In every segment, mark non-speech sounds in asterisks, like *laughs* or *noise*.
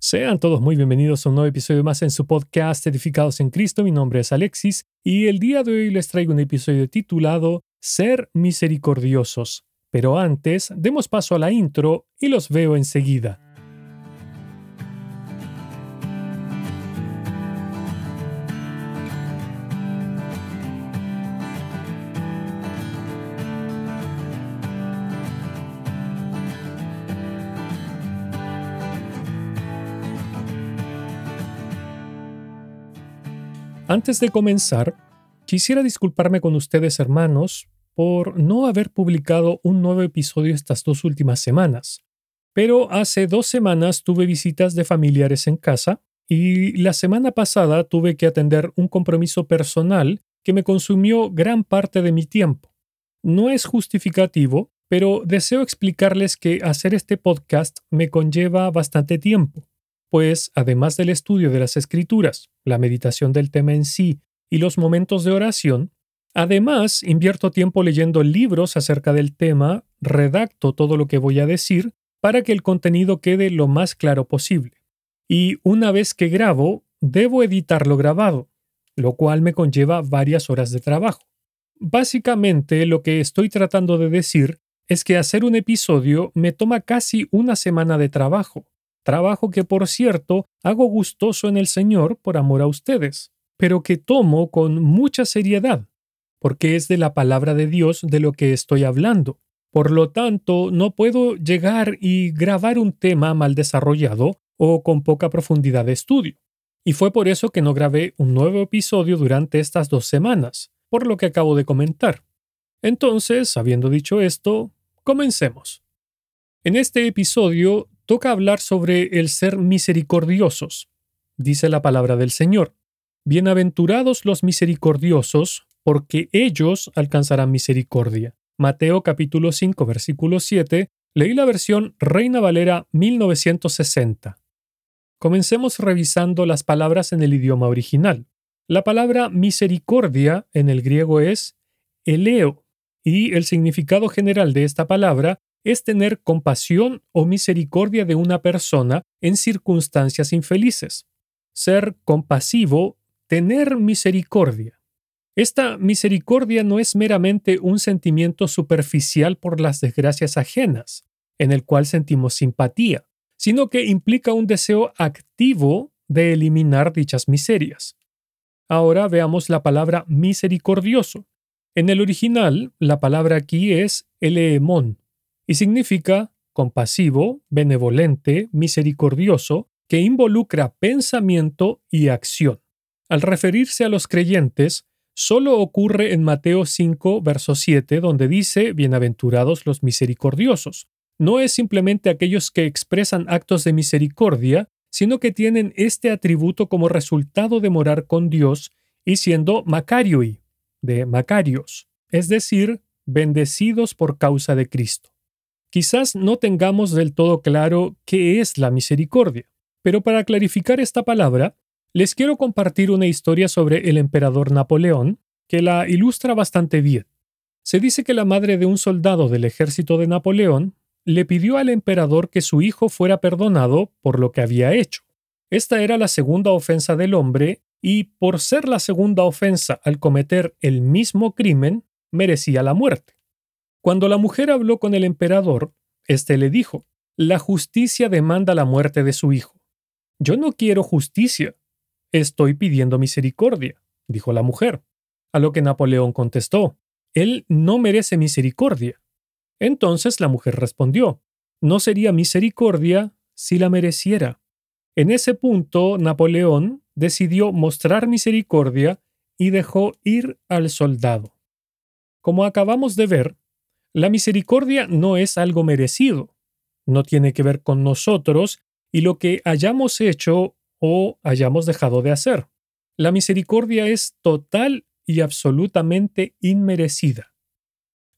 Sean todos muy bienvenidos a un nuevo episodio más en su podcast Edificados en Cristo. Mi nombre es Alexis y el día de hoy les traigo un episodio titulado Ser misericordiosos. Pero antes, demos paso a la intro y los veo enseguida. Antes de comenzar, quisiera disculparme con ustedes hermanos por no haber publicado un nuevo episodio estas dos últimas semanas. Pero hace dos semanas tuve visitas de familiares en casa y la semana pasada tuve que atender un compromiso personal que me consumió gran parte de mi tiempo. No es justificativo, pero deseo explicarles que hacer este podcast me conlleva bastante tiempo pues además del estudio de las escrituras, la meditación del tema en sí y los momentos de oración, además invierto tiempo leyendo libros acerca del tema, redacto todo lo que voy a decir para que el contenido quede lo más claro posible. Y una vez que grabo, debo editar lo grabado, lo cual me conlleva varias horas de trabajo. Básicamente lo que estoy tratando de decir es que hacer un episodio me toma casi una semana de trabajo, trabajo que por cierto hago gustoso en el Señor por amor a ustedes, pero que tomo con mucha seriedad, porque es de la palabra de Dios de lo que estoy hablando. Por lo tanto, no puedo llegar y grabar un tema mal desarrollado o con poca profundidad de estudio. Y fue por eso que no grabé un nuevo episodio durante estas dos semanas, por lo que acabo de comentar. Entonces, habiendo dicho esto, comencemos. En este episodio toca hablar sobre el ser misericordiosos. Dice la palabra del Señor. Bienaventurados los misericordiosos, porque ellos alcanzarán misericordia. Mateo capítulo 5 versículo 7, leí la versión Reina Valera 1960. Comencemos revisando las palabras en el idioma original. La palabra misericordia en el griego es eleo, y el significado general de esta palabra es tener compasión o misericordia de una persona en circunstancias infelices. Ser compasivo, tener misericordia. Esta misericordia no es meramente un sentimiento superficial por las desgracias ajenas, en el cual sentimos simpatía, sino que implica un deseo activo de eliminar dichas miserias. Ahora veamos la palabra misericordioso. En el original, la palabra aquí es eleemón, y significa compasivo, benevolente, misericordioso, que involucra pensamiento y acción. Al referirse a los creyentes, solo ocurre en Mateo 5, verso 7, donde dice, Bienaventurados los misericordiosos. No es simplemente aquellos que expresan actos de misericordia, sino que tienen este atributo como resultado de morar con Dios y siendo Macarioi, de Macarios, es decir, bendecidos por causa de Cristo. Quizás no tengamos del todo claro qué es la misericordia, pero para clarificar esta palabra, les quiero compartir una historia sobre el emperador Napoleón que la ilustra bastante bien. Se dice que la madre de un soldado del ejército de Napoleón le pidió al emperador que su hijo fuera perdonado por lo que había hecho. Esta era la segunda ofensa del hombre y, por ser la segunda ofensa al cometer el mismo crimen, merecía la muerte. Cuando la mujer habló con el emperador, éste le dijo, La justicia demanda la muerte de su hijo. Yo no quiero justicia, estoy pidiendo misericordia, dijo la mujer. A lo que Napoleón contestó, Él no merece misericordia. Entonces la mujer respondió, No sería misericordia si la mereciera. En ese punto, Napoleón decidió mostrar misericordia y dejó ir al soldado. Como acabamos de ver, la misericordia no es algo merecido, no tiene que ver con nosotros y lo que hayamos hecho o hayamos dejado de hacer. La misericordia es total y absolutamente inmerecida.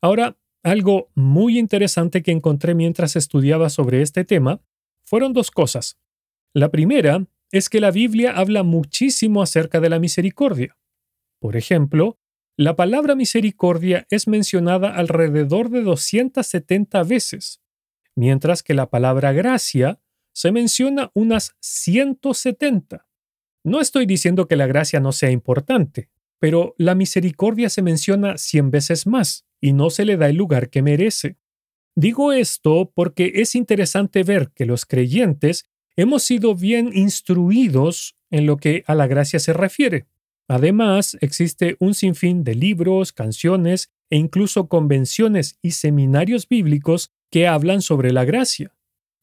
Ahora, algo muy interesante que encontré mientras estudiaba sobre este tema fueron dos cosas. La primera es que la Biblia habla muchísimo acerca de la misericordia. Por ejemplo, la palabra misericordia es mencionada alrededor de 270 veces, mientras que la palabra gracia se menciona unas 170. No estoy diciendo que la gracia no sea importante, pero la misericordia se menciona 100 veces más y no se le da el lugar que merece. Digo esto porque es interesante ver que los creyentes hemos sido bien instruidos en lo que a la gracia se refiere. Además, existe un sinfín de libros, canciones e incluso convenciones y seminarios bíblicos que hablan sobre la gracia.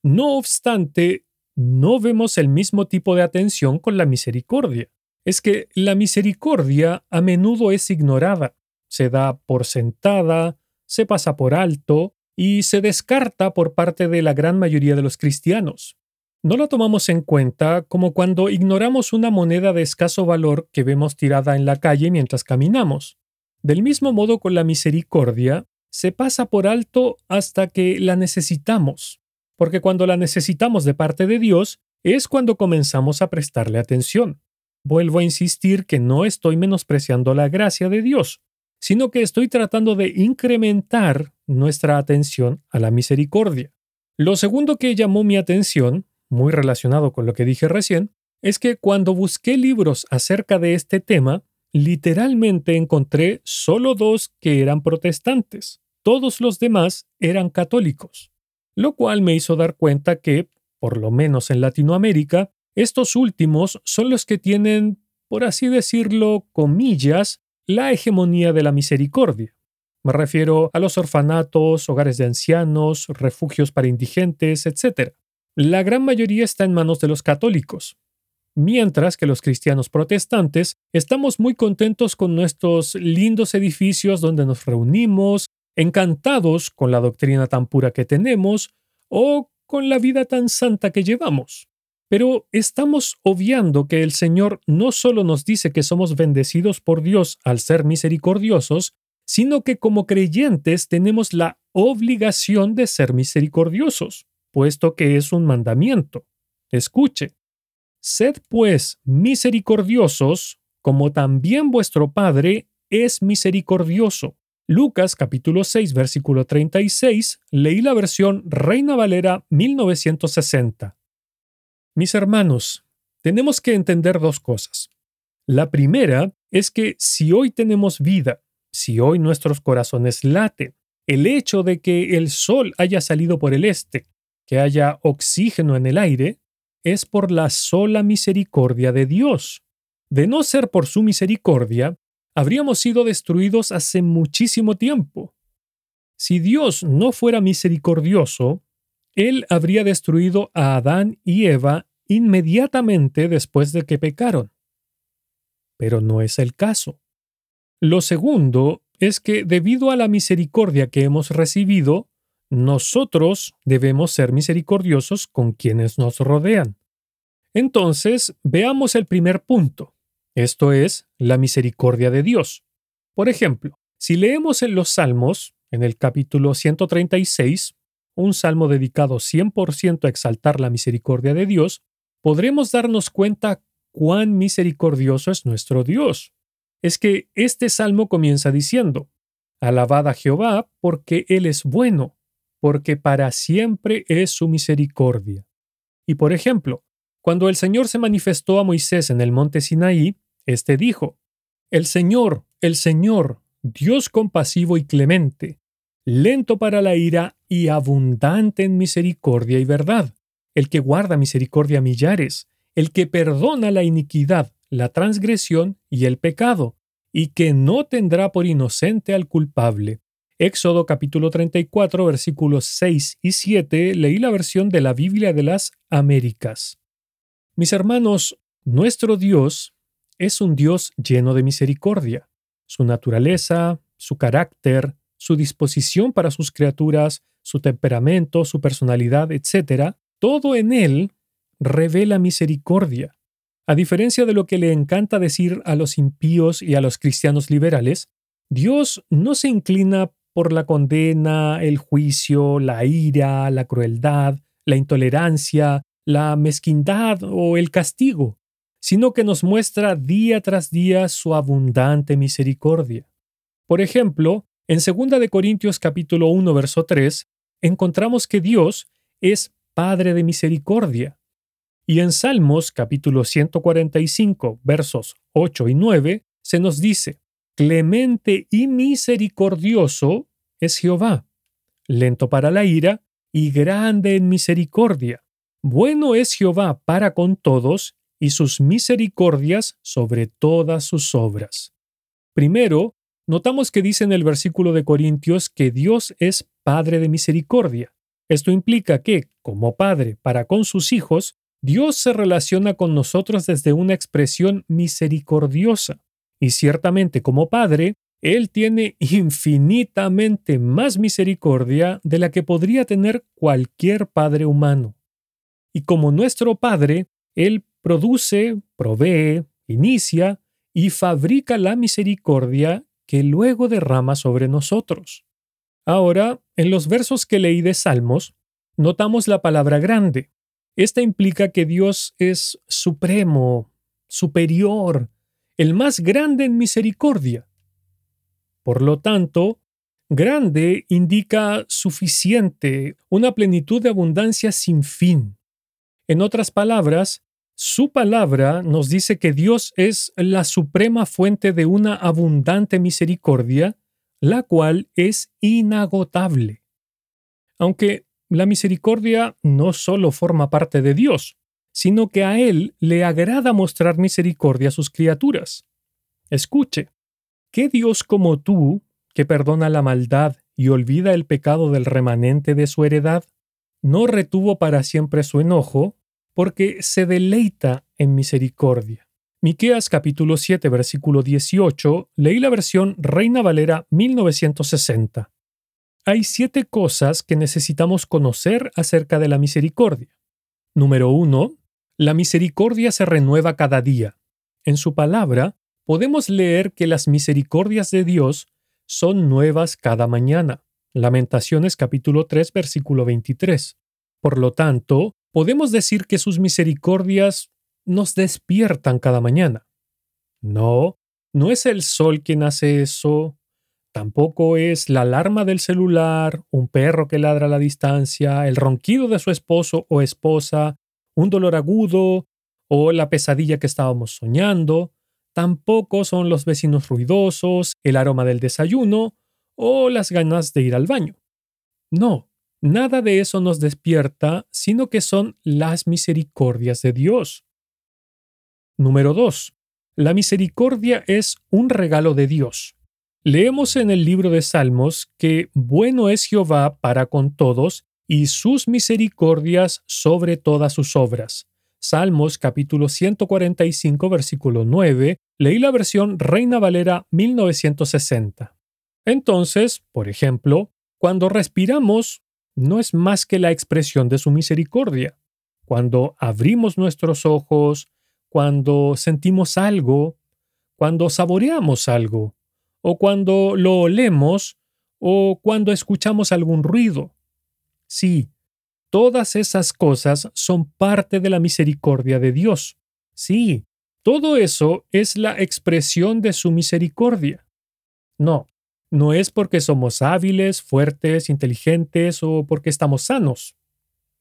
No obstante, no vemos el mismo tipo de atención con la misericordia. Es que la misericordia a menudo es ignorada, se da por sentada, se pasa por alto y se descarta por parte de la gran mayoría de los cristianos. No la tomamos en cuenta como cuando ignoramos una moneda de escaso valor que vemos tirada en la calle mientras caminamos. Del mismo modo con la misericordia, se pasa por alto hasta que la necesitamos, porque cuando la necesitamos de parte de Dios es cuando comenzamos a prestarle atención. Vuelvo a insistir que no estoy menospreciando la gracia de Dios, sino que estoy tratando de incrementar nuestra atención a la misericordia. Lo segundo que llamó mi atención, muy relacionado con lo que dije recién, es que cuando busqué libros acerca de este tema, literalmente encontré solo dos que eran protestantes. Todos los demás eran católicos, lo cual me hizo dar cuenta que, por lo menos en Latinoamérica, estos últimos son los que tienen, por así decirlo, comillas, la hegemonía de la misericordia. Me refiero a los orfanatos, hogares de ancianos, refugios para indigentes, etc. La gran mayoría está en manos de los católicos, mientras que los cristianos protestantes estamos muy contentos con nuestros lindos edificios donde nos reunimos, encantados con la doctrina tan pura que tenemos o con la vida tan santa que llevamos. Pero estamos obviando que el Señor no solo nos dice que somos bendecidos por Dios al ser misericordiosos, sino que como creyentes tenemos la obligación de ser misericordiosos, puesto que es un mandamiento. Escuche, Sed pues misericordiosos, como también vuestro Padre es misericordioso. Lucas capítulo 6 versículo 36, leí la versión Reina Valera 1960. Mis hermanos, tenemos que entender dos cosas. La primera es que si hoy tenemos vida, si hoy nuestros corazones laten, el hecho de que el sol haya salido por el este, que haya oxígeno en el aire, es por la sola misericordia de Dios. De no ser por su misericordia, habríamos sido destruidos hace muchísimo tiempo. Si Dios no fuera misericordioso, Él habría destruido a Adán y Eva inmediatamente después de que pecaron. Pero no es el caso. Lo segundo es que debido a la misericordia que hemos recibido, nosotros debemos ser misericordiosos con quienes nos rodean. Entonces, veamos el primer punto. Esto es la misericordia de Dios. Por ejemplo, si leemos en los Salmos, en el capítulo 136, un salmo dedicado 100% a exaltar la misericordia de Dios, podremos darnos cuenta cuán misericordioso es nuestro Dios. Es que este salmo comienza diciendo, Alabad a Jehová porque Él es bueno, porque para siempre es su misericordia. Y por ejemplo, cuando el Señor se manifestó a Moisés en el monte Sinaí, éste dijo, El Señor, el Señor, Dios compasivo y clemente, lento para la ira y abundante en misericordia y verdad, el que guarda misericordia a millares, el que perdona la iniquidad, la transgresión y el pecado, y que no tendrá por inocente al culpable, Éxodo capítulo 34 versículos 6 y 7 leí la versión de la Biblia de las Américas. Mis hermanos, nuestro Dios es un Dios lleno de misericordia. Su naturaleza, su carácter, su disposición para sus criaturas, su temperamento, su personalidad, etc., todo en Él revela misericordia. A diferencia de lo que le encanta decir a los impíos y a los cristianos liberales, Dios no se inclina por la condena, el juicio, la ira, la crueldad, la intolerancia, la mezquindad o el castigo, sino que nos muestra día tras día su abundante misericordia. Por ejemplo, en 2 de Corintios capítulo 1 verso 3, encontramos que Dios es Padre de misericordia. Y en Salmos capítulo 145 versos 8 y 9 se nos dice, Clemente y misericordioso es Jehová, lento para la ira y grande en misericordia. Bueno es Jehová para con todos y sus misericordias sobre todas sus obras. Primero, notamos que dice en el versículo de Corintios que Dios es Padre de misericordia. Esto implica que, como Padre para con sus hijos, Dios se relaciona con nosotros desde una expresión misericordiosa. Y ciertamente como Padre, Él tiene *laughs* infinitamente más misericordia de la que podría tener cualquier Padre humano. Y como nuestro Padre, Él produce, provee, inicia y fabrica la misericordia que luego derrama sobre nosotros. Ahora, en los versos que leí de Salmos, notamos la palabra grande. Esta implica que Dios es supremo, superior, el más grande en misericordia. Por lo tanto, grande indica suficiente, una plenitud de abundancia sin fin. En otras palabras, su palabra nos dice que Dios es la suprema fuente de una abundante misericordia, la cual es inagotable. Aunque la misericordia no solo forma parte de Dios, sino que a Él le agrada mostrar misericordia a sus criaturas. Escuche, ¿qué Dios como tú, que perdona la maldad y olvida el pecado del remanente de su heredad, no retuvo para siempre su enojo porque se deleita en misericordia. Miqueas capítulo 7 versículo 18, leí la versión Reina Valera 1960. Hay siete cosas que necesitamos conocer acerca de la misericordia. Número 1. La misericordia se renueva cada día. En su palabra, podemos leer que las misericordias de Dios son nuevas cada mañana. Lamentaciones capítulo 3 versículo 23. Por lo tanto, podemos decir que sus misericordias nos despiertan cada mañana. No, no es el sol quien hace eso, tampoco es la alarma del celular, un perro que ladra a la distancia, el ronquido de su esposo o esposa, un dolor agudo o la pesadilla que estábamos soñando, tampoco son los vecinos ruidosos, el aroma del desayuno o las ganas de ir al baño. No, Nada de eso nos despierta, sino que son las misericordias de Dios. Número 2. La misericordia es un regalo de Dios. Leemos en el libro de Salmos que bueno es Jehová para con todos y sus misericordias sobre todas sus obras. Salmos capítulo 145 versículo 9, leí la versión Reina Valera 1960. Entonces, por ejemplo, cuando respiramos, no es más que la expresión de su misericordia. Cuando abrimos nuestros ojos, cuando sentimos algo, cuando saboreamos algo, o cuando lo olemos, o cuando escuchamos algún ruido. Sí, todas esas cosas son parte de la misericordia de Dios. Sí, todo eso es la expresión de su misericordia. No, no es porque somos hábiles, fuertes, inteligentes o porque estamos sanos.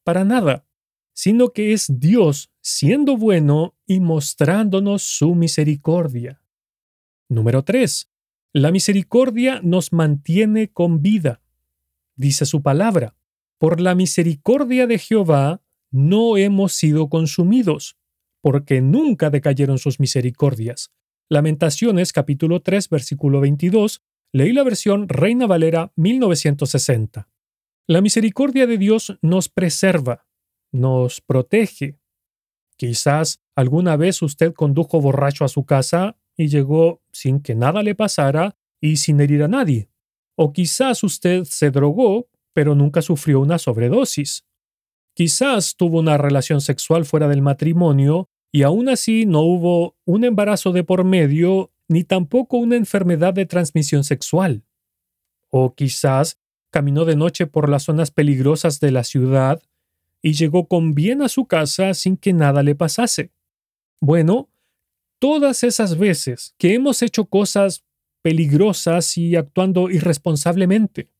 Para nada. Sino que es Dios siendo bueno y mostrándonos su misericordia. Número 3. La misericordia nos mantiene con vida. Dice su palabra, por la misericordia de Jehová no hemos sido consumidos, porque nunca decayeron sus misericordias. Lamentaciones capítulo 3 versículo 22 Leí la versión Reina Valera 1960. La misericordia de Dios nos preserva, nos protege. Quizás alguna vez usted condujo borracho a su casa y llegó sin que nada le pasara y sin herir a nadie. O quizás usted se drogó, pero nunca sufrió una sobredosis. Quizás tuvo una relación sexual fuera del matrimonio y aún así no hubo un embarazo de por medio ni tampoco una enfermedad de transmisión sexual. O quizás caminó de noche por las zonas peligrosas de la ciudad y llegó con bien a su casa sin que nada le pasase. Bueno, todas esas veces que hemos hecho cosas peligrosas y actuando irresponsablemente,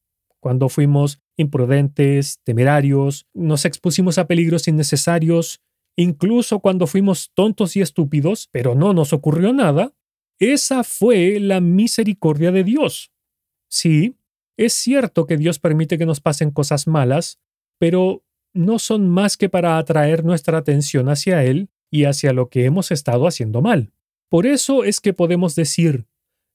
cuando fuimos imprudentes, temerarios, nos expusimos a peligros innecesarios, incluso cuando fuimos tontos y estúpidos, pero no nos ocurrió nada, esa fue la misericordia de Dios. Sí, es cierto que Dios permite que nos pasen cosas malas, pero no son más que para atraer nuestra atención hacia Él y hacia lo que hemos estado haciendo mal. Por eso es que podemos decir,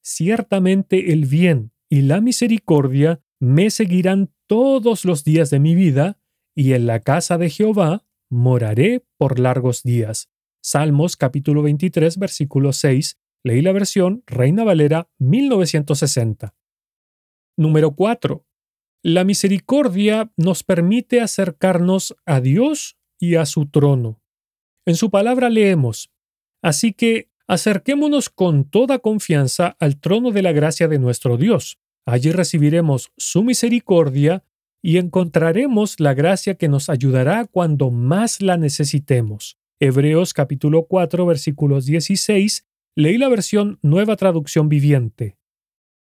ciertamente el bien y la misericordia me seguirán todos los días de mi vida, y en la casa de Jehová moraré por largos días. Salmos capítulo 23 versículo 6. Leí la versión Reina Valera 1960. Número 4. La misericordia nos permite acercarnos a Dios y a su trono. En su palabra leemos, Así que acerquémonos con toda confianza al trono de la gracia de nuestro Dios. Allí recibiremos su misericordia y encontraremos la gracia que nos ayudará cuando más la necesitemos. Hebreos capítulo 4 versículos 16, leí la versión Nueva Traducción Viviente.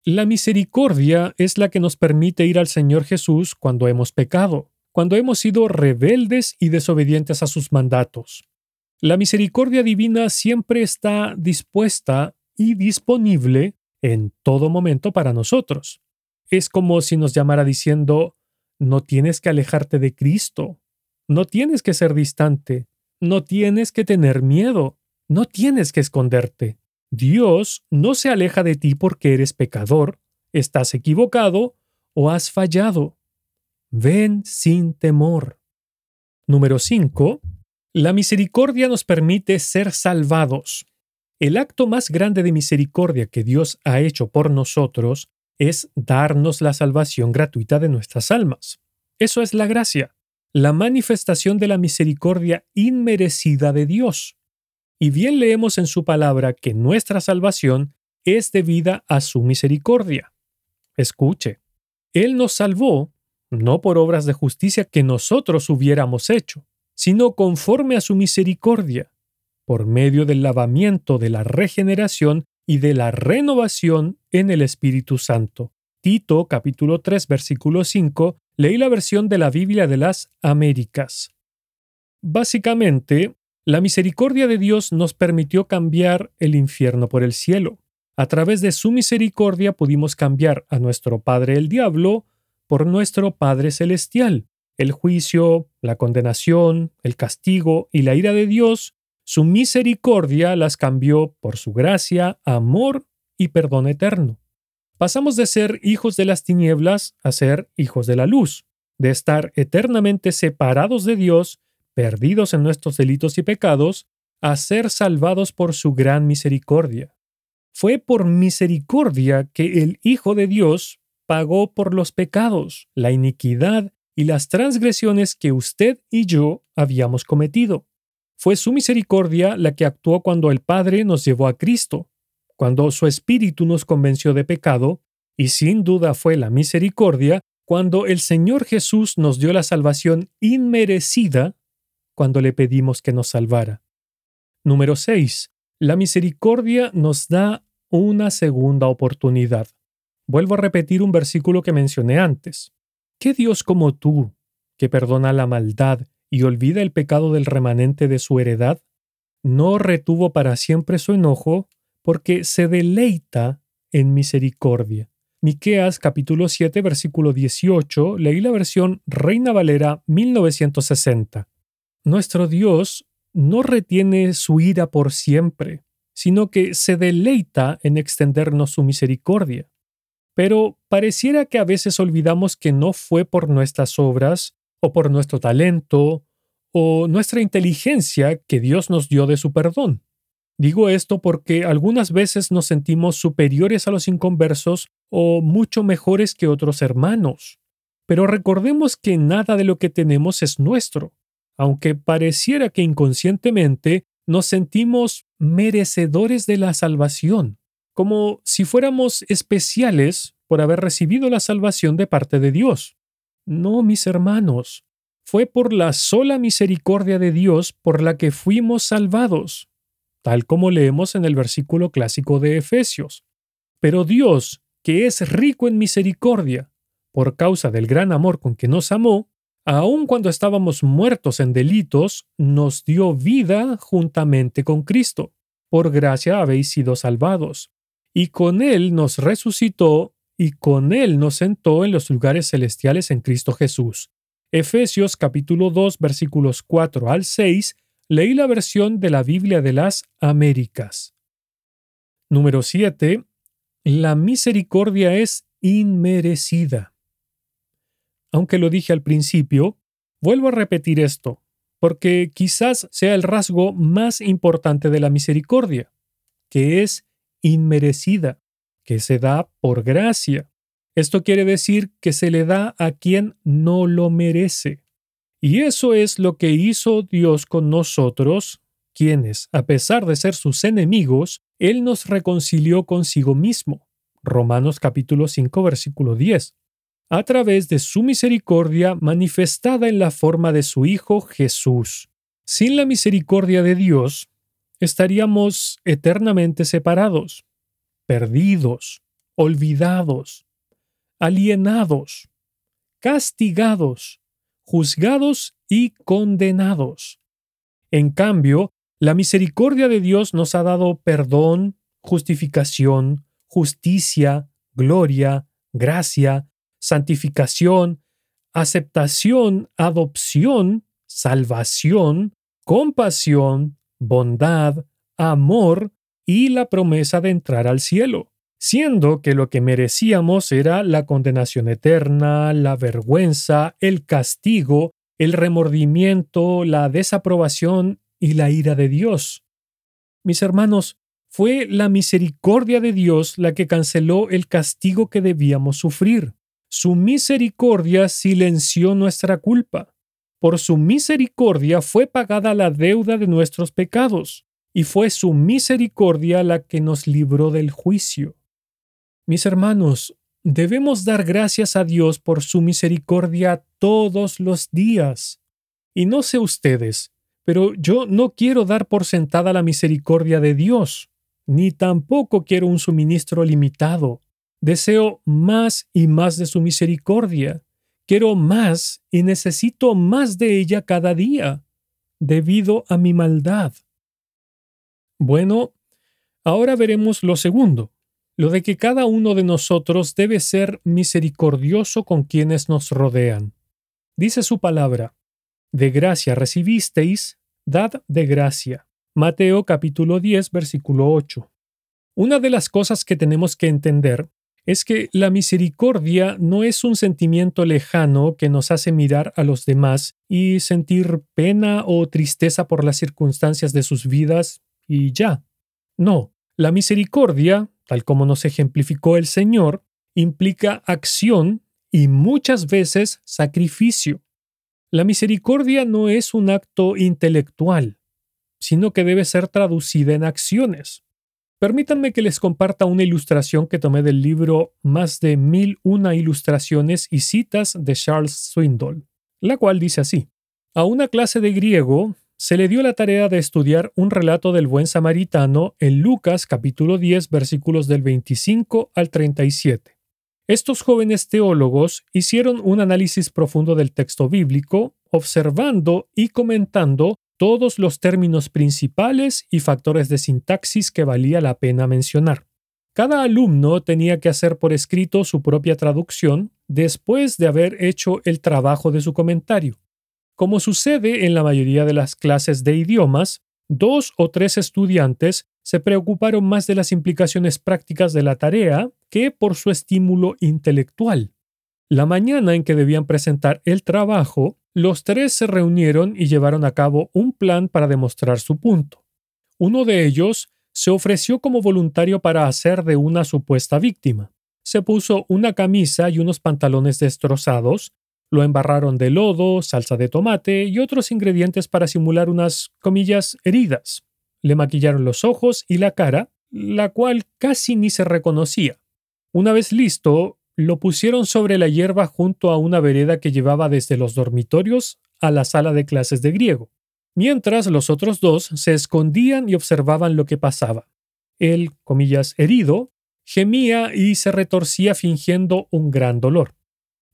La misericordia es la que nos permite ir al Señor Jesús cuando hemos pecado, cuando hemos sido rebeldes y desobedientes a sus mandatos. La misericordia divina siempre está dispuesta y disponible en todo momento para nosotros. Es como si nos llamara diciendo, no tienes que alejarte de Cristo, no tienes que ser distante, no tienes que tener miedo, no tienes que esconderte. Dios no se aleja de ti porque eres pecador, estás equivocado o has fallado. Ven sin temor. Número 5. La misericordia nos permite ser salvados. El acto más grande de misericordia que Dios ha hecho por nosotros es darnos la salvación gratuita de nuestras almas. Eso es la gracia, la manifestación de la misericordia inmerecida de Dios. Y bien leemos en su palabra que nuestra salvación es debida a su misericordia. Escuche, Él nos salvó no por obras de justicia que nosotros hubiéramos hecho, sino conforme a su misericordia, por medio del lavamiento de la regeneración y de la renovación en el Espíritu Santo. Tito capítulo 3 versículo 5, leí la versión de la Biblia de las Américas. Básicamente, la misericordia de Dios nos permitió cambiar el infierno por el cielo. A través de su misericordia pudimos cambiar a nuestro Padre el diablo por nuestro Padre celestial. El juicio, la condenación, el castigo y la ira de Dios, su misericordia las cambió por su gracia, amor y perdón eterno. Pasamos de ser hijos de las tinieblas a ser hijos de la luz, de estar eternamente separados de Dios perdidos en nuestros delitos y pecados, a ser salvados por su gran misericordia. Fue por misericordia que el Hijo de Dios pagó por los pecados, la iniquidad y las transgresiones que usted y yo habíamos cometido. Fue su misericordia la que actuó cuando el Padre nos llevó a Cristo, cuando su Espíritu nos convenció de pecado, y sin duda fue la misericordia cuando el Señor Jesús nos dio la salvación inmerecida cuando le pedimos que nos salvara. Número 6. La misericordia nos da una segunda oportunidad. Vuelvo a repetir un versículo que mencioné antes. ¿Qué Dios como tú, que perdona la maldad y olvida el pecado del remanente de su heredad, no retuvo para siempre su enojo porque se deleita en misericordia? Miqueas capítulo 7 versículo 18, leí la versión Reina Valera 1960. Nuestro Dios no retiene su ira por siempre, sino que se deleita en extendernos su misericordia. Pero pareciera que a veces olvidamos que no fue por nuestras obras, o por nuestro talento, o nuestra inteligencia que Dios nos dio de su perdón. Digo esto porque algunas veces nos sentimos superiores a los inconversos o mucho mejores que otros hermanos. Pero recordemos que nada de lo que tenemos es nuestro aunque pareciera que inconscientemente nos sentimos merecedores de la salvación, como si fuéramos especiales por haber recibido la salvación de parte de Dios. No, mis hermanos, fue por la sola misericordia de Dios por la que fuimos salvados, tal como leemos en el versículo clásico de Efesios. Pero Dios, que es rico en misericordia, por causa del gran amor con que nos amó, aun cuando estábamos muertos en delitos, nos dio vida juntamente con Cristo. Por gracia habéis sido salvados. Y con Él nos resucitó y con Él nos sentó en los lugares celestiales en Cristo Jesús. Efesios capítulo 2 versículos 4 al 6, leí la versión de la Biblia de las Américas. Número 7. La misericordia es inmerecida. Aunque lo dije al principio, vuelvo a repetir esto, porque quizás sea el rasgo más importante de la misericordia, que es inmerecida, que se da por gracia. Esto quiere decir que se le da a quien no lo merece. Y eso es lo que hizo Dios con nosotros, quienes, a pesar de ser sus enemigos, Él nos reconcilió consigo mismo. Romanos capítulo 5 versículo 10 a través de su misericordia manifestada en la forma de su Hijo Jesús. Sin la misericordia de Dios, estaríamos eternamente separados, perdidos, olvidados, alienados, castigados, juzgados y condenados. En cambio, la misericordia de Dios nos ha dado perdón, justificación, justicia, gloria, gracia, santificación, aceptación, adopción, salvación, compasión, bondad, amor y la promesa de entrar al cielo, siendo que lo que merecíamos era la condenación eterna, la vergüenza, el castigo, el remordimiento, la desaprobación y la ira de Dios. Mis hermanos, fue la misericordia de Dios la que canceló el castigo que debíamos sufrir. Su misericordia silenció nuestra culpa. Por su misericordia fue pagada la deuda de nuestros pecados, y fue su misericordia la que nos libró del juicio. Mis hermanos, debemos dar gracias a Dios por su misericordia todos los días. Y no sé ustedes, pero yo no quiero dar por sentada la misericordia de Dios, ni tampoco quiero un suministro limitado. Deseo más y más de su misericordia. Quiero más y necesito más de ella cada día, debido a mi maldad. Bueno, ahora veremos lo segundo, lo de que cada uno de nosotros debe ser misericordioso con quienes nos rodean. Dice su palabra, de gracia recibisteis, dad de gracia. Mateo capítulo 10, versículo 8. Una de las cosas que tenemos que entender es que la misericordia no es un sentimiento lejano que nos hace mirar a los demás y sentir pena o tristeza por las circunstancias de sus vidas y ya. No, la misericordia, tal como nos ejemplificó el Señor, implica acción y muchas veces sacrificio. La misericordia no es un acto intelectual, sino que debe ser traducida en acciones. Permítanme que les comparta una ilustración que tomé del libro Más de mil una ilustraciones y citas de Charles Swindoll, la cual dice así. A una clase de griego se le dio la tarea de estudiar un relato del buen samaritano en Lucas capítulo 10 versículos del 25 al 37. Estos jóvenes teólogos hicieron un análisis profundo del texto bíblico, observando y comentando todos los términos principales y factores de sintaxis que valía la pena mencionar. Cada alumno tenía que hacer por escrito su propia traducción después de haber hecho el trabajo de su comentario. Como sucede en la mayoría de las clases de idiomas, dos o tres estudiantes se preocuparon más de las implicaciones prácticas de la tarea que por su estímulo intelectual. La mañana en que debían presentar el trabajo, los tres se reunieron y llevaron a cabo un plan para demostrar su punto. Uno de ellos se ofreció como voluntario para hacer de una supuesta víctima. Se puso una camisa y unos pantalones destrozados, lo embarraron de lodo, salsa de tomate y otros ingredientes para simular unas comillas heridas. Le maquillaron los ojos y la cara, la cual casi ni se reconocía. Una vez listo, lo pusieron sobre la hierba junto a una vereda que llevaba desde los dormitorios a la sala de clases de griego, mientras los otros dos se escondían y observaban lo que pasaba. Él, comillas, herido, gemía y se retorcía fingiendo un gran dolor.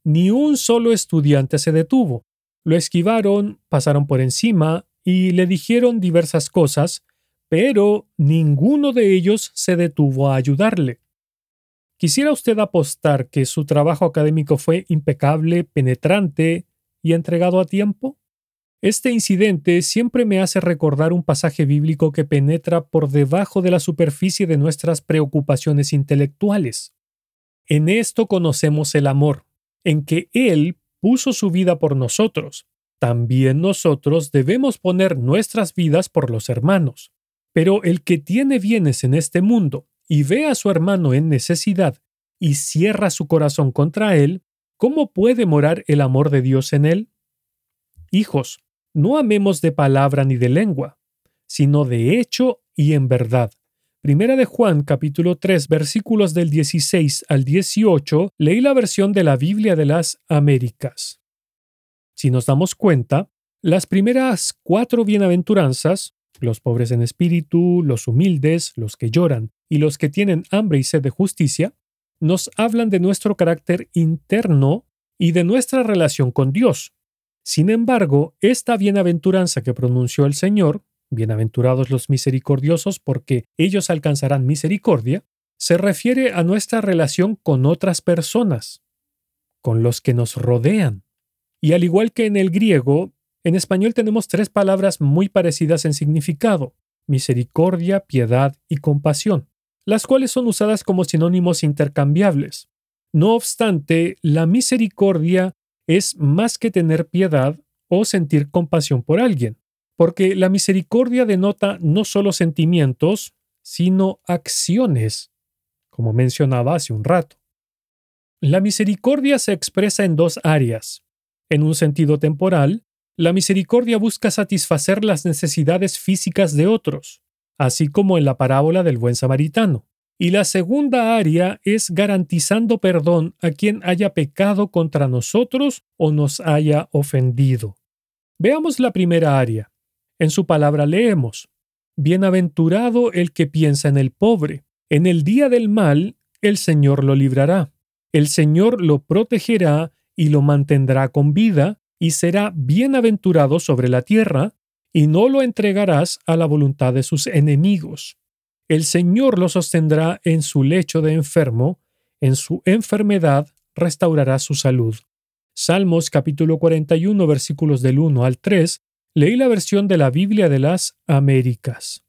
Ni un solo estudiante se detuvo. Lo esquivaron, pasaron por encima y le dijeron diversas cosas, pero ninguno de ellos se detuvo a ayudarle. ¿Quisiera usted apostar que su trabajo académico fue impecable, penetrante y entregado a tiempo? Este incidente siempre me hace recordar un pasaje bíblico que penetra por debajo de la superficie de nuestras preocupaciones intelectuales. En esto conocemos el amor, en que Él puso su vida por nosotros. También nosotros debemos poner nuestras vidas por los hermanos. Pero el que tiene bienes en este mundo y ve a su hermano en necesidad y cierra su corazón contra él, ¿cómo puede morar el amor de Dios en él? Hijos, no amemos de palabra ni de lengua, sino de hecho y en verdad. Primera de Juan capítulo 3 versículos del 16 al 18 leí la versión de la Biblia de las Américas. Si nos damos cuenta, las primeras cuatro bienaventuranzas, los pobres en espíritu, los humildes, los que lloran y los que tienen hambre y sed de justicia, nos hablan de nuestro carácter interno y de nuestra relación con Dios. Sin embargo, esta bienaventuranza que pronunció el Señor, bienaventurados los misericordiosos porque ellos alcanzarán misericordia, se refiere a nuestra relación con otras personas, con los que nos rodean. Y al igual que en el griego, en español tenemos tres palabras muy parecidas en significado, misericordia, piedad y compasión, las cuales son usadas como sinónimos intercambiables. No obstante, la misericordia es más que tener piedad o sentir compasión por alguien, porque la misericordia denota no solo sentimientos, sino acciones, como mencionaba hace un rato. La misericordia se expresa en dos áreas. En un sentido temporal, la misericordia busca satisfacer las necesidades físicas de otros, así como en la parábola del buen samaritano. Y la segunda área es garantizando perdón a quien haya pecado contra nosotros o nos haya ofendido. Veamos la primera área. En su palabra leemos, Bienaventurado el que piensa en el pobre. En el día del mal, el Señor lo librará. El Señor lo protegerá y lo mantendrá con vida, y será bienaventurado sobre la tierra, y no lo entregarás a la voluntad de sus enemigos. El Señor lo sostendrá en su lecho de enfermo, en su enfermedad restaurará su salud. Salmos capítulo 41 versículos del 1 al 3, leí la versión de la Biblia de las Américas.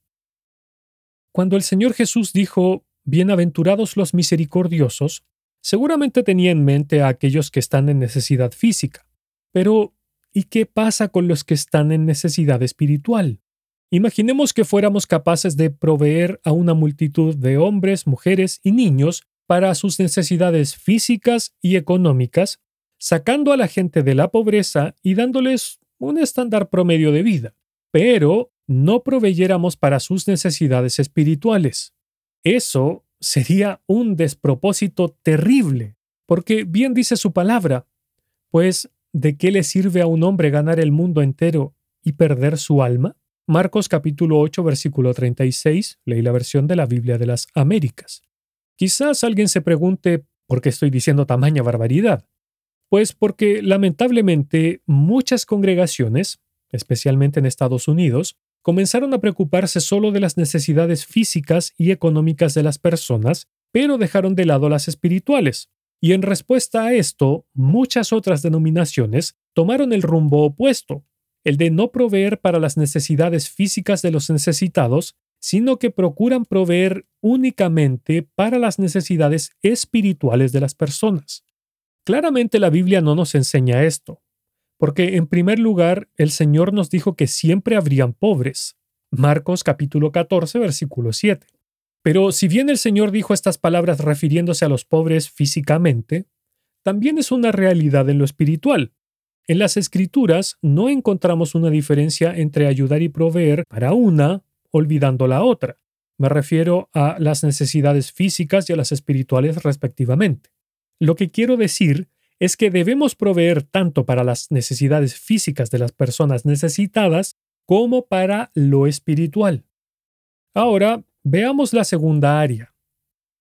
Cuando el Señor Jesús dijo, Bienaventurados los misericordiosos, seguramente tenía en mente a aquellos que están en necesidad física. Pero, ¿y qué pasa con los que están en necesidad espiritual? Imaginemos que fuéramos capaces de proveer a una multitud de hombres, mujeres y niños para sus necesidades físicas y económicas, sacando a la gente de la pobreza y dándoles un estándar promedio de vida, pero no proveyéramos para sus necesidades espirituales. Eso sería un despropósito terrible, porque bien dice su palabra, pues ¿de qué le sirve a un hombre ganar el mundo entero y perder su alma? Marcos capítulo 8 versículo 36, leí la versión de la Biblia de las Américas. Quizás alguien se pregunte por qué estoy diciendo tamaña barbaridad. Pues porque lamentablemente muchas congregaciones, especialmente en Estados Unidos, comenzaron a preocuparse solo de las necesidades físicas y económicas de las personas, pero dejaron de lado las espirituales. Y en respuesta a esto, muchas otras denominaciones tomaron el rumbo opuesto, el de no proveer para las necesidades físicas de los necesitados, sino que procuran proveer únicamente para las necesidades espirituales de las personas. Claramente la Biblia no nos enseña esto, porque en primer lugar el Señor nos dijo que siempre habrían pobres. Marcos capítulo 14 versículo 7. Pero si bien el Señor dijo estas palabras refiriéndose a los pobres físicamente, también es una realidad en lo espiritual. En las escrituras no encontramos una diferencia entre ayudar y proveer para una, olvidando la otra. Me refiero a las necesidades físicas y a las espirituales respectivamente. Lo que quiero decir es que debemos proveer tanto para las necesidades físicas de las personas necesitadas como para lo espiritual. Ahora, veamos la segunda área.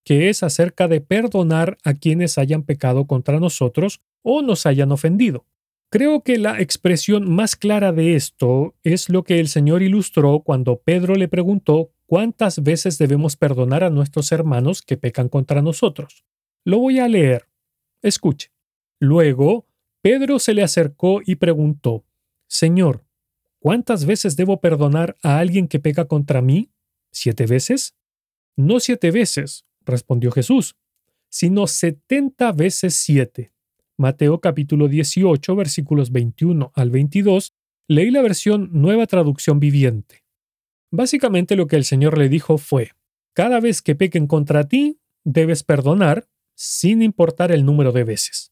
que es acerca de perdonar a quienes hayan pecado contra nosotros o nos hayan ofendido. Creo que la expresión más clara de esto es lo que el Señor ilustró cuando Pedro le preguntó cuántas veces debemos perdonar a nuestros hermanos que pecan contra nosotros. Lo voy a leer. Escuche. Luego, Pedro se le acercó y preguntó, Señor, ¿cuántas veces debo perdonar a alguien que peca contra mí? ¿Siete veces? No siete veces, respondió Jesús, sino setenta veces siete. Mateo capítulo 18 versículos 21 al 22, leí la versión Nueva Traducción Viviente. Básicamente lo que el Señor le dijo fue, cada vez que pequen contra ti, debes perdonar, sin importar el número de veces.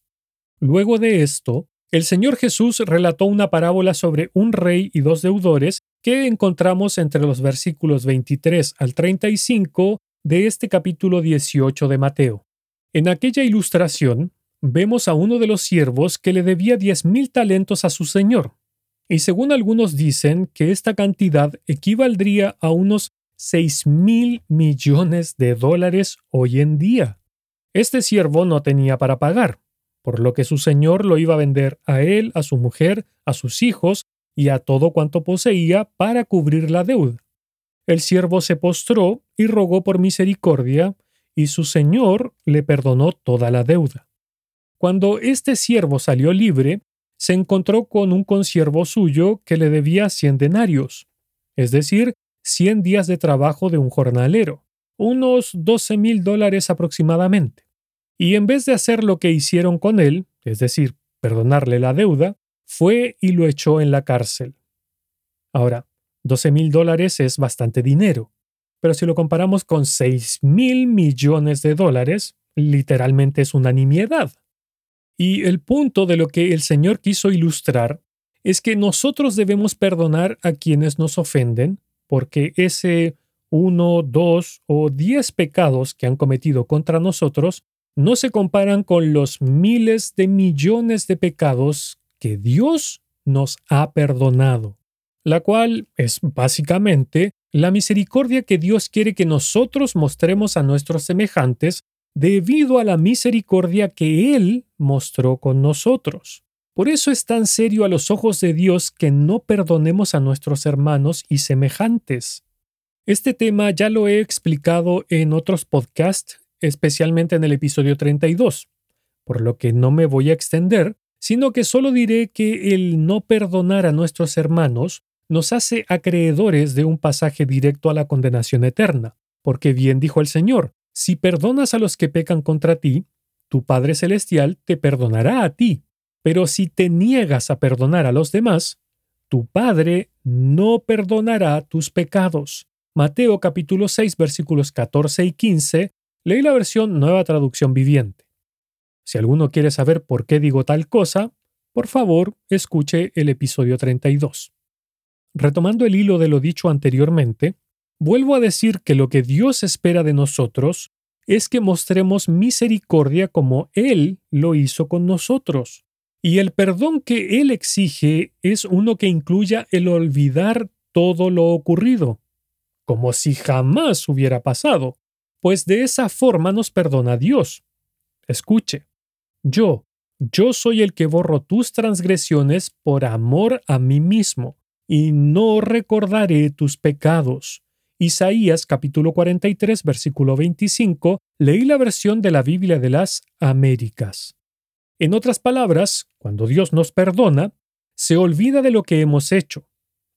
Luego de esto, el Señor Jesús relató una parábola sobre un rey y dos deudores que encontramos entre los versículos 23 al 35 de este capítulo 18 de Mateo. En aquella ilustración, vemos a uno de los siervos que le debía diez mil talentos a su señor, y según algunos dicen que esta cantidad equivaldría a unos seis mil millones de dólares hoy en día. Este siervo no tenía para pagar, por lo que su señor lo iba a vender a él, a su mujer, a sus hijos y a todo cuanto poseía para cubrir la deuda. El siervo se postró y rogó por misericordia, y su señor le perdonó toda la deuda. Cuando este siervo salió libre, se encontró con un consiervo suyo que le debía cien denarios, es decir, cien días de trabajo de un jornalero, unos doce mil dólares aproximadamente. Y en vez de hacer lo que hicieron con él, es decir, perdonarle la deuda, fue y lo echó en la cárcel. Ahora, doce mil dólares es bastante dinero, pero si lo comparamos con seis mil millones de dólares, literalmente es una nimiedad. Y el punto de lo que el Señor quiso ilustrar es que nosotros debemos perdonar a quienes nos ofenden, porque ese uno, dos o diez pecados que han cometido contra nosotros no se comparan con los miles de millones de pecados que Dios nos ha perdonado, la cual es básicamente la misericordia que Dios quiere que nosotros mostremos a nuestros semejantes debido a la misericordia que Él mostró con nosotros. Por eso es tan serio a los ojos de Dios que no perdonemos a nuestros hermanos y semejantes. Este tema ya lo he explicado en otros podcasts, especialmente en el episodio 32, por lo que no me voy a extender, sino que solo diré que el no perdonar a nuestros hermanos nos hace acreedores de un pasaje directo a la condenación eterna, porque bien dijo el Señor, si perdonas a los que pecan contra ti, tu Padre Celestial te perdonará a ti. Pero si te niegas a perdonar a los demás, tu Padre no perdonará tus pecados. Mateo capítulo 6 versículos 14 y 15, leí la versión Nueva Traducción Viviente. Si alguno quiere saber por qué digo tal cosa, por favor, escuche el episodio 32. Retomando el hilo de lo dicho anteriormente, Vuelvo a decir que lo que Dios espera de nosotros es que mostremos misericordia como Él lo hizo con nosotros. Y el perdón que Él exige es uno que incluya el olvidar todo lo ocurrido, como si jamás hubiera pasado, pues de esa forma nos perdona Dios. Escuche, yo, yo soy el que borro tus transgresiones por amor a mí mismo, y no recordaré tus pecados. Isaías capítulo 43 versículo 25, leí la versión de la Biblia de las Américas. En otras palabras, cuando Dios nos perdona, se olvida de lo que hemos hecho.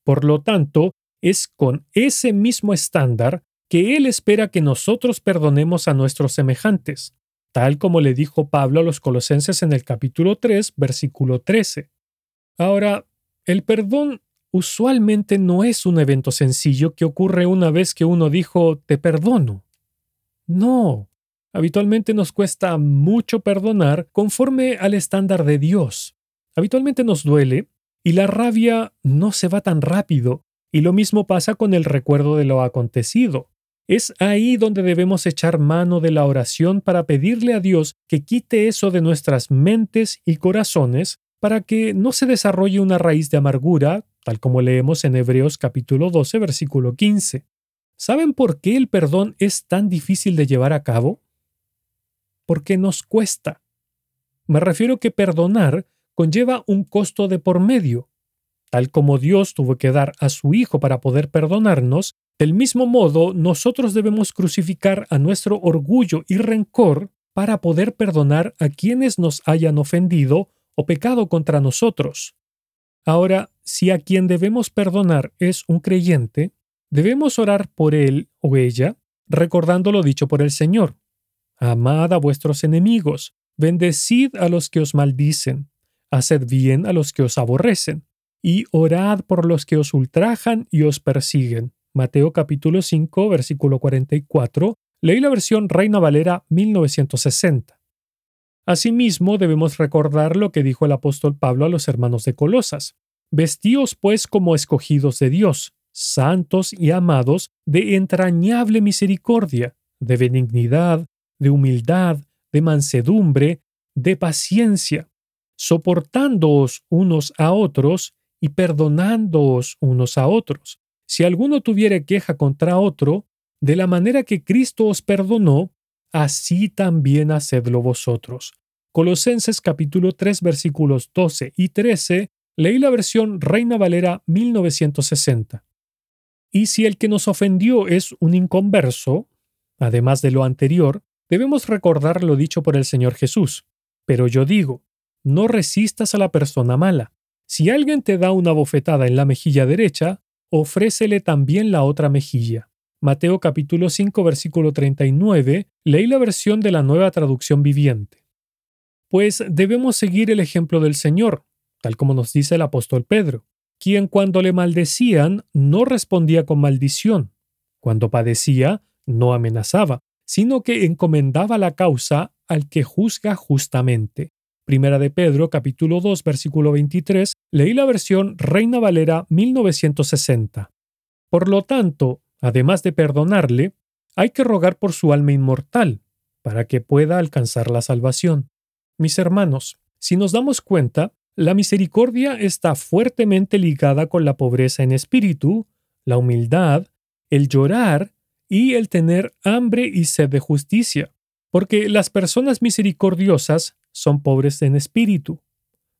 Por lo tanto, es con ese mismo estándar que Él espera que nosotros perdonemos a nuestros semejantes, tal como le dijo Pablo a los colosenses en el capítulo 3, versículo 13. Ahora, el perdón usualmente no es un evento sencillo que ocurre una vez que uno dijo te perdono. No, habitualmente nos cuesta mucho perdonar conforme al estándar de Dios. Habitualmente nos duele y la rabia no se va tan rápido, y lo mismo pasa con el recuerdo de lo acontecido. Es ahí donde debemos echar mano de la oración para pedirle a Dios que quite eso de nuestras mentes y corazones para que no se desarrolle una raíz de amargura tal como leemos en Hebreos capítulo 12, versículo 15. ¿Saben por qué el perdón es tan difícil de llevar a cabo? porque nos cuesta. Me refiero que perdonar conlleva un costo de por medio. Tal como Dios tuvo que dar a su Hijo para poder perdonarnos, del mismo modo nosotros debemos crucificar a nuestro orgullo y rencor para poder perdonar a quienes nos hayan ofendido o pecado contra nosotros. Ahora, si a quien debemos perdonar es un creyente, debemos orar por él o ella, recordando lo dicho por el Señor. Amad a vuestros enemigos, bendecid a los que os maldicen, haced bien a los que os aborrecen, y orad por los que os ultrajan y os persiguen. Mateo capítulo 5, versículo 44, leí la versión Reina Valera 1960. Asimismo, debemos recordar lo que dijo el apóstol Pablo a los hermanos de Colosas. Vestíos pues como escogidos de Dios, santos y amados, de entrañable misericordia, de benignidad, de humildad, de mansedumbre, de paciencia, soportándoos unos a otros y perdonándoos unos a otros. Si alguno tuviere queja contra otro, de la manera que Cristo os perdonó, así también hacedlo vosotros. Colosenses capítulo 3 versículos 12 y 13, leí la versión Reina Valera 1960. Y si el que nos ofendió es un inconverso, además de lo anterior, debemos recordar lo dicho por el Señor Jesús. Pero yo digo, no resistas a la persona mala. Si alguien te da una bofetada en la mejilla derecha, ofrécele también la otra mejilla. Mateo capítulo 5 versículo 39, leí la versión de la nueva traducción viviente. Pues debemos seguir el ejemplo del Señor, tal como nos dice el apóstol Pedro, quien cuando le maldecían no respondía con maldición, cuando padecía no amenazaba, sino que encomendaba la causa al que juzga justamente. Primera de Pedro, capítulo 2, versículo 23, leí la versión Reina Valera 1960. Por lo tanto, además de perdonarle, hay que rogar por su alma inmortal, para que pueda alcanzar la salvación. Mis hermanos, si nos damos cuenta, la misericordia está fuertemente ligada con la pobreza en espíritu, la humildad, el llorar y el tener hambre y sed de justicia, porque las personas misericordiosas son pobres en espíritu,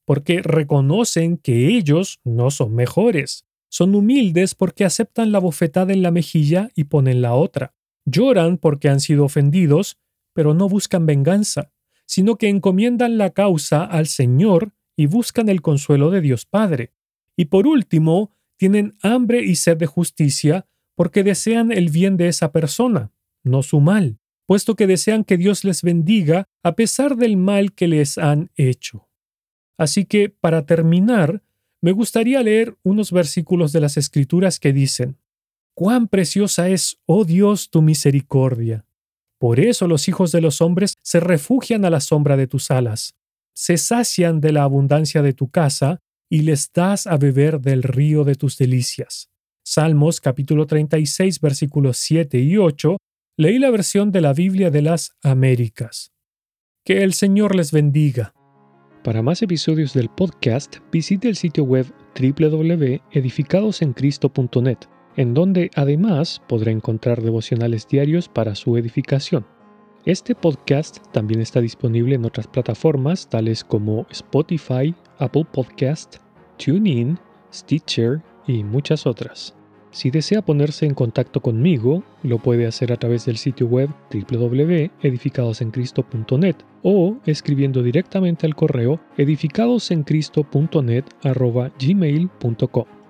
porque reconocen que ellos no son mejores, son humildes porque aceptan la bofetada en la mejilla y ponen la otra, lloran porque han sido ofendidos, pero no buscan venganza, sino que encomiendan la causa al Señor y buscan el consuelo de Dios Padre. Y por último, tienen hambre y sed de justicia porque desean el bien de esa persona, no su mal, puesto que desean que Dios les bendiga a pesar del mal que les han hecho. Así que, para terminar, me gustaría leer unos versículos de las Escrituras que dicen, Cuán preciosa es, oh Dios, tu misericordia. Por eso los hijos de los hombres se refugian a la sombra de tus alas, se sacian de la abundancia de tu casa y les das a beber del río de tus delicias. Salmos capítulo 36 versículos 7 y 8, leí la versión de la Biblia de las Américas. Que el Señor les bendiga. Para más episodios del podcast, visite el sitio web www.edificadosencristo.net, en donde además podrá encontrar devocionales diarios para su edificación. Este podcast también está disponible en otras plataformas tales como Spotify, Apple Podcast, TuneIn, Stitcher y muchas otras. Si desea ponerse en contacto conmigo, lo puede hacer a través del sitio web www.edificadosencristo.net o escribiendo directamente al correo edificadosencristo.net@gmail.com.